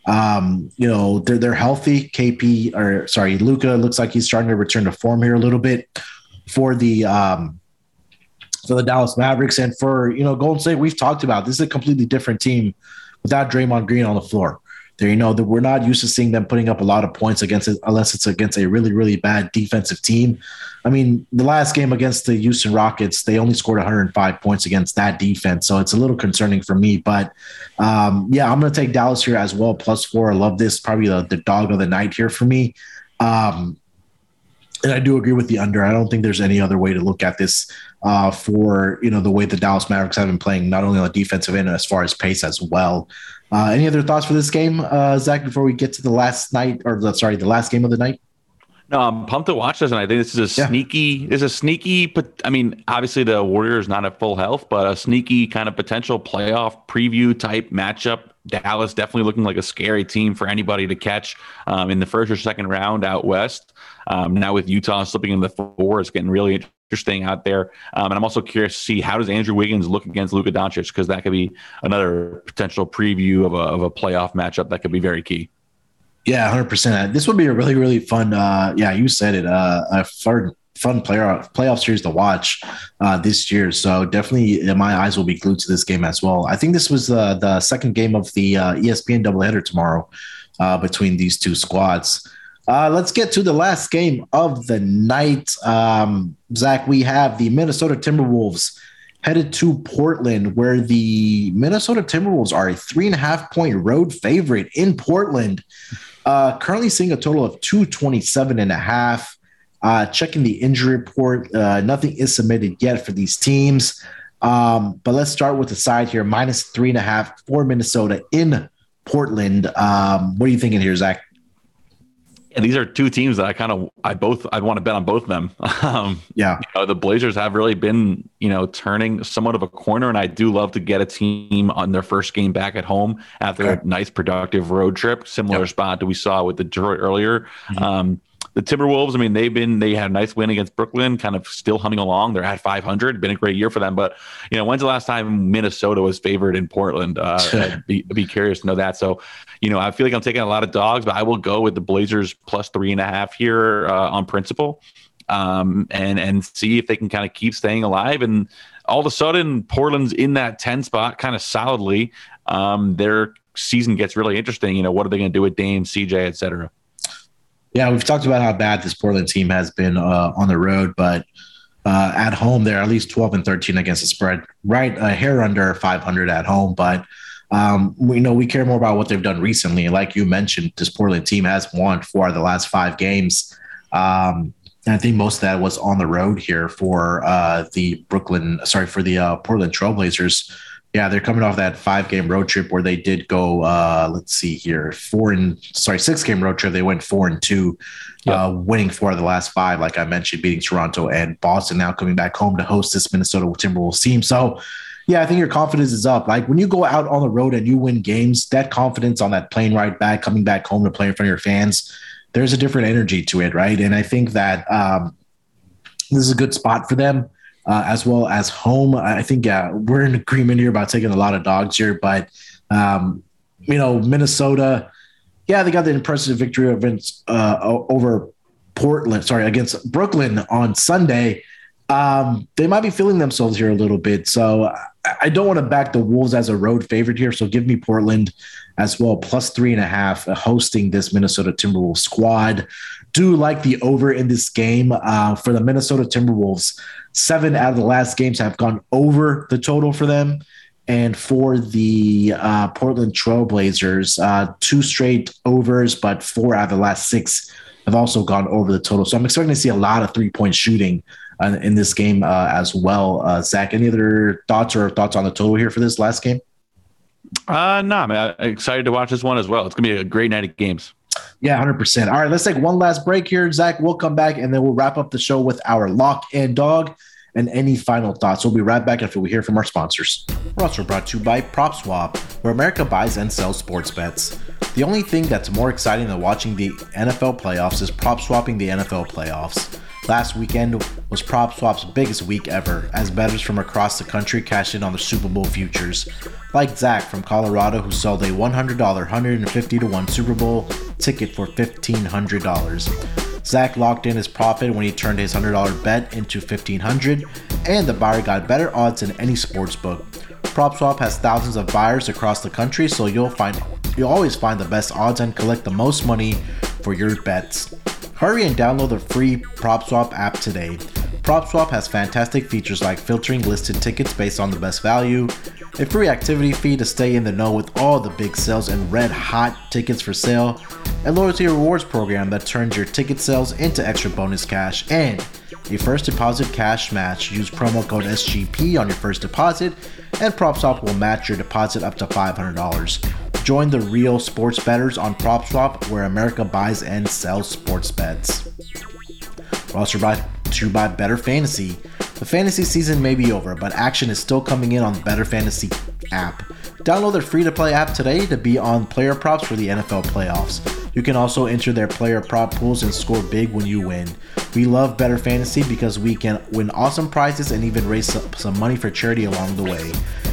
Um, you know, they're they're healthy. KP or sorry, Luka looks like he's starting to return to form here a little bit for the um for the Dallas Mavericks and for you know Golden State. We've talked about this is a completely different team without Draymond Green on the floor. There, you know that we're not used to seeing them putting up a lot of points against it unless it's against a really really bad defensive team. I mean, the last game against the Houston Rockets, they only scored 105 points against that defense, so it's a little concerning for me. But um, yeah, I'm going to take Dallas here as well, plus four. I love this, probably the, the dog of the night here for me. Um, and I do agree with the under. I don't think there's any other way to look at this uh, for you know the way the Dallas Mavericks have been playing, not only on the defensive end as far as pace as well. Uh, any other thoughts for this game, uh, Zach? Before we get to the last night, or the, sorry, the last game of the night. No, I'm pumped to watch this, and I think this is a yeah. sneaky. Is a sneaky, but I mean, obviously the Warriors not at full health, but a sneaky kind of potential playoff preview type matchup. Dallas definitely looking like a scary team for anybody to catch um, in the first or second round out west. Um, now with Utah slipping in the four, it's getting really interesting out there. Um, and I'm also curious to see how does Andrew Wiggins look against Luka Doncic because that could be another potential preview of a, of a playoff matchup that could be very key. Yeah, hundred percent. This would be a really, really fun. Uh, yeah, you said it. Uh, a fun, fun playoff playoff series to watch uh, this year. So definitely, uh, my eyes will be glued to this game as well. I think this was uh, the second game of the uh, ESPN doubleheader tomorrow uh, between these two squads. Uh, let's get to the last game of the night. Um, Zach, we have the Minnesota Timberwolves headed to Portland, where the Minnesota Timberwolves are a three and a half point road favorite in Portland. Uh, currently seeing a total of 227 and a half. Uh, checking the injury report, uh, nothing is submitted yet for these teams. Um, but let's start with the side here minus three and a half for Minnesota in Portland. Um, what are you thinking here, Zach? And these are two teams that I kind of I both I want to bet on both of them. Um, yeah, you know, the Blazers have really been you know turning somewhat of a corner, and I do love to get a team on their first game back at home after okay. a nice productive road trip, similar yep. spot that we saw with the Detroit earlier. Mm-hmm. Um, the Timberwolves, I mean, they've been they had a nice win against Brooklyn, kind of still humming along. They're at 500, been a great year for them. But you know, when's the last time Minnesota was favored in Portland? Uh, I'd be, be curious to know that. So, you know, I feel like I'm taking a lot of dogs, but I will go with the Blazers plus three and a half here uh, on principle, um, and and see if they can kind of keep staying alive. And all of a sudden, Portland's in that 10 spot, kind of solidly. Um, their season gets really interesting. You know, what are they going to do with Dame, CJ, et cetera? Yeah, we've talked about how bad this Portland team has been uh, on the road, but uh, at home they're at least 12 and 13 against the spread, right? A hair under 500 at home, but um, we know we care more about what they've done recently. And like you mentioned, this Portland team has won four of the last five games. Um, and I think most of that was on the road here for uh, the Brooklyn, sorry, for the uh, Portland Trailblazers. Yeah, they're coming off that five game road trip where they did go. Uh, let's see here, four and sorry, six game road trip. They went four and two, yep. uh, winning four of the last five. Like I mentioned, beating Toronto and Boston. Now coming back home to host this Minnesota Timberwolves team. So, yeah, I think your confidence is up. Like when you go out on the road and you win games, that confidence on that plane ride back, coming back home to play in front of your fans, there's a different energy to it, right? And I think that um, this is a good spot for them uh, as well as home. I think yeah, we're in agreement here about taking a lot of dogs here, but um, you know, Minnesota, yeah, they got the impressive victory uh, over Portland, sorry, against Brooklyn on Sunday. Um, they might be feeling themselves here a little bit. So I don't want to back the Wolves as a road favorite here. So give me Portland as well, plus three and a half, uh, hosting this Minnesota Timberwolves squad. Do like the over in this game uh, for the Minnesota Timberwolves. Seven out of the last games have gone over the total for them. And for the uh, Portland Trailblazers, uh, two straight overs, but four out of the last six have also gone over the total. So I'm expecting to see a lot of three point shooting uh, in this game uh, as well. Uh, Zach, any other thoughts or thoughts on the total here for this last game? Uh, no, I'm excited to watch this one as well. It's gonna be a great night of games. Yeah, 100%. All right, let's take one last break here. Zach, we'll come back and then we'll wrap up the show with our lock and dog and any final thoughts. We'll be right back after we hear from our sponsors. We're also brought to you by PropSwap, where America buys and sells sports bets. The only thing that's more exciting than watching the NFL playoffs is prop swapping the NFL playoffs. Last weekend was PropSwap's biggest week ever, as bettors from across the country cashed in on the Super Bowl futures. Like Zach from Colorado, who sold a $100 150 to 1 Super Bowl ticket for $1,500. Zach locked in his profit when he turned his $100 bet into $1,500, and the buyer got better odds than any sports book. PropSwap has thousands of buyers across the country, so you'll find you'll always find the best odds and collect the most money for your bets. Hurry and download the free PropSwap app today. PropSwap has fantastic features like filtering listed tickets based on the best value, a free activity fee to stay in the know with all the big sales and red hot tickets for sale, a loyalty rewards program that turns your ticket sales into extra bonus cash, and a first deposit cash match. Use promo code SGP on your first deposit, and PropSwap will match your deposit up to $500. Join the real sports bettors on PropSwap, where America buys and sells sports bets. We're also brought to you by Better Fantasy. The fantasy season may be over, but action is still coming in on the Better Fantasy app. Download their free to play app today to be on player props for the NFL playoffs. You can also enter their player prop pools and score big when you win. We love Better Fantasy because we can win awesome prizes and even raise some money for charity along the way.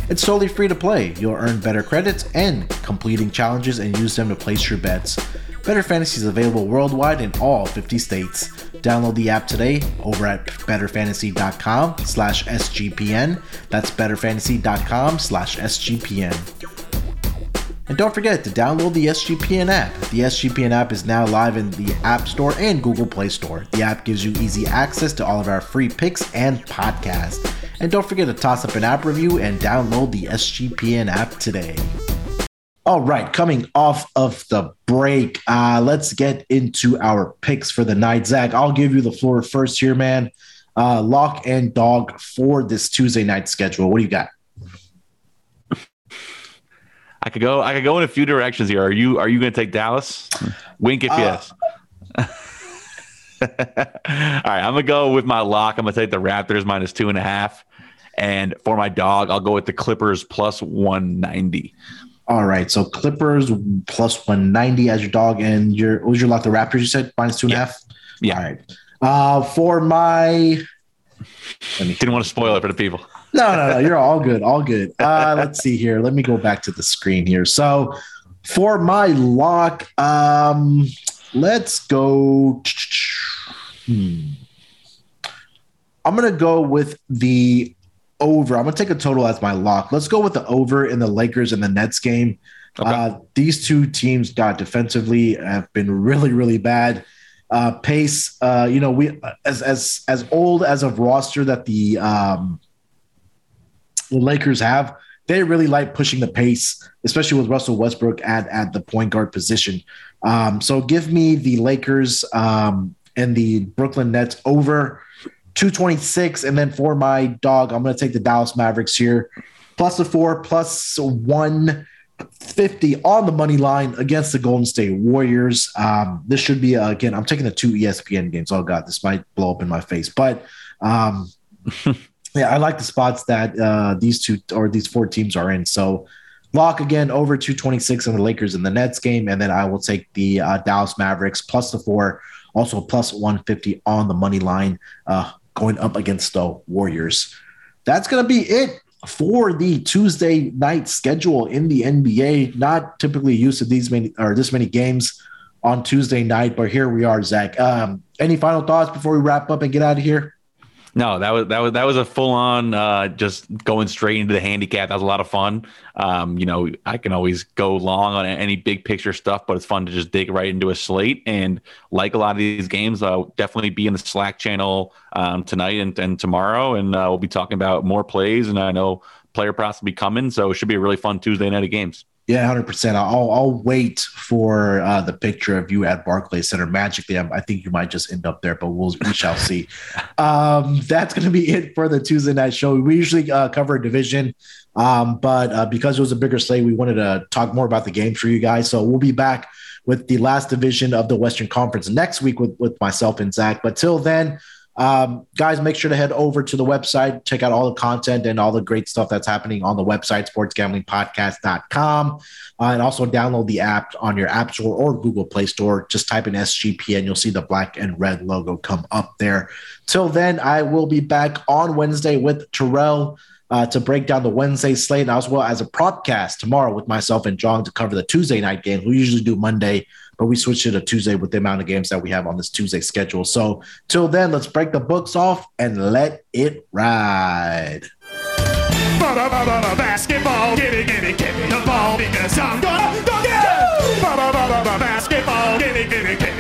It's totally free to play. You'll earn better credits and completing challenges and use them to place your bets. Better Fantasy is available worldwide in all 50 states. Download the app today over at betterfantasy.com slash SGPN. That's betterfantasy.com slash SGPN. And don't forget to download the SGPN app. The SGPN app is now live in the App Store and Google Play Store. The app gives you easy access to all of our free picks and podcasts. And don't forget to toss up an app review and download the SGPN app today. All right, coming off of the break, uh, let's get into our picks for the night. Zach, I'll give you the floor first here, man. Uh, lock and dog for this Tuesday night schedule. What do you got? I could go. I could go in a few directions here. Are you Are you going to take Dallas? Wink if uh, yes. All right, I'm gonna go with my lock. I'm gonna take the Raptors minus two and a half, and for my dog, I'll go with the Clippers plus 190. All right, so Clippers plus 190 as your dog, and your what was your lock? The Raptors, you said minus two and yeah. a half. Yeah. All right. Uh, for my, didn't want to spoil it for the people no, no, no. You're all good. All good. Uh, let's see here. Let me go back to the screen here. So for my lock, um, let's go. Hmm. I'm gonna go with the over. I'm gonna take a total as my lock. Let's go with the over in the Lakers and the Nets game. Okay. Uh, these two teams got defensively have been really, really bad. Uh, pace, uh, you know, we as as as old as of roster that the um, the Lakers have, they really like pushing the pace, especially with Russell Westbrook at, at the point guard position. Um, so give me the Lakers um, and the Brooklyn Nets over 226. And then for my dog, I'm going to take the Dallas Mavericks here, plus the four, plus 150 on the money line against the Golden State Warriors. Um, this should be, uh, again, I'm taking the two ESPN games. Oh, God, this might blow up in my face. But. Um, yeah, I like the spots that uh, these two or these four teams are in. So lock again over 226 on the Lakers in the Nets game, and then I will take the uh, Dallas Mavericks plus the four, also plus 150 on the money line, uh, going up against the Warriors. That's gonna be it for the Tuesday night schedule in the NBA. Not typically used to these many or this many games on Tuesday night, but here we are, Zach. Um, any final thoughts before we wrap up and get out of here? No, that was that was that was a full on uh, just going straight into the handicap. That was a lot of fun. Um, you know, I can always go long on any big picture stuff, but it's fun to just dig right into a slate. And like a lot of these games, I'll definitely be in the Slack channel um, tonight and, and tomorrow, and uh, we'll be talking about more plays. And I know player props will be coming, so it should be a really fun Tuesday night of games. Yeah, hundred percent. I'll I'll wait for uh, the picture of you at Barclays Center. Magically, I, I think you might just end up there, but we'll we shall see. Um, that's going to be it for the Tuesday night show. We usually uh, cover a division, um, but uh, because it was a bigger slate, we wanted to talk more about the games for you guys. So we'll be back with the last division of the Western Conference next week with with myself and Zach. But till then, Um, guys, make sure to head over to the website, check out all the content and all the great stuff that's happening on the website, sportsgamblingpodcast.com. Uh, and also download the app on your App Store or Google Play Store. Just type in SGP and you'll see the black and red logo come up there. Till then, I will be back on Wednesday with Terrell. Uh, to break down the Wednesday slate, and as well as a propcast tomorrow with myself and John to cover the Tuesday night game. We usually do Monday but we switched it to Tuesday with the amount of games that we have on this Tuesday schedule. So till then, let's break the books off and let it ride. Basketball, gimme, gimme, gimme the ball because I'm gonna it. Basketball, gimme, gimme, gimme.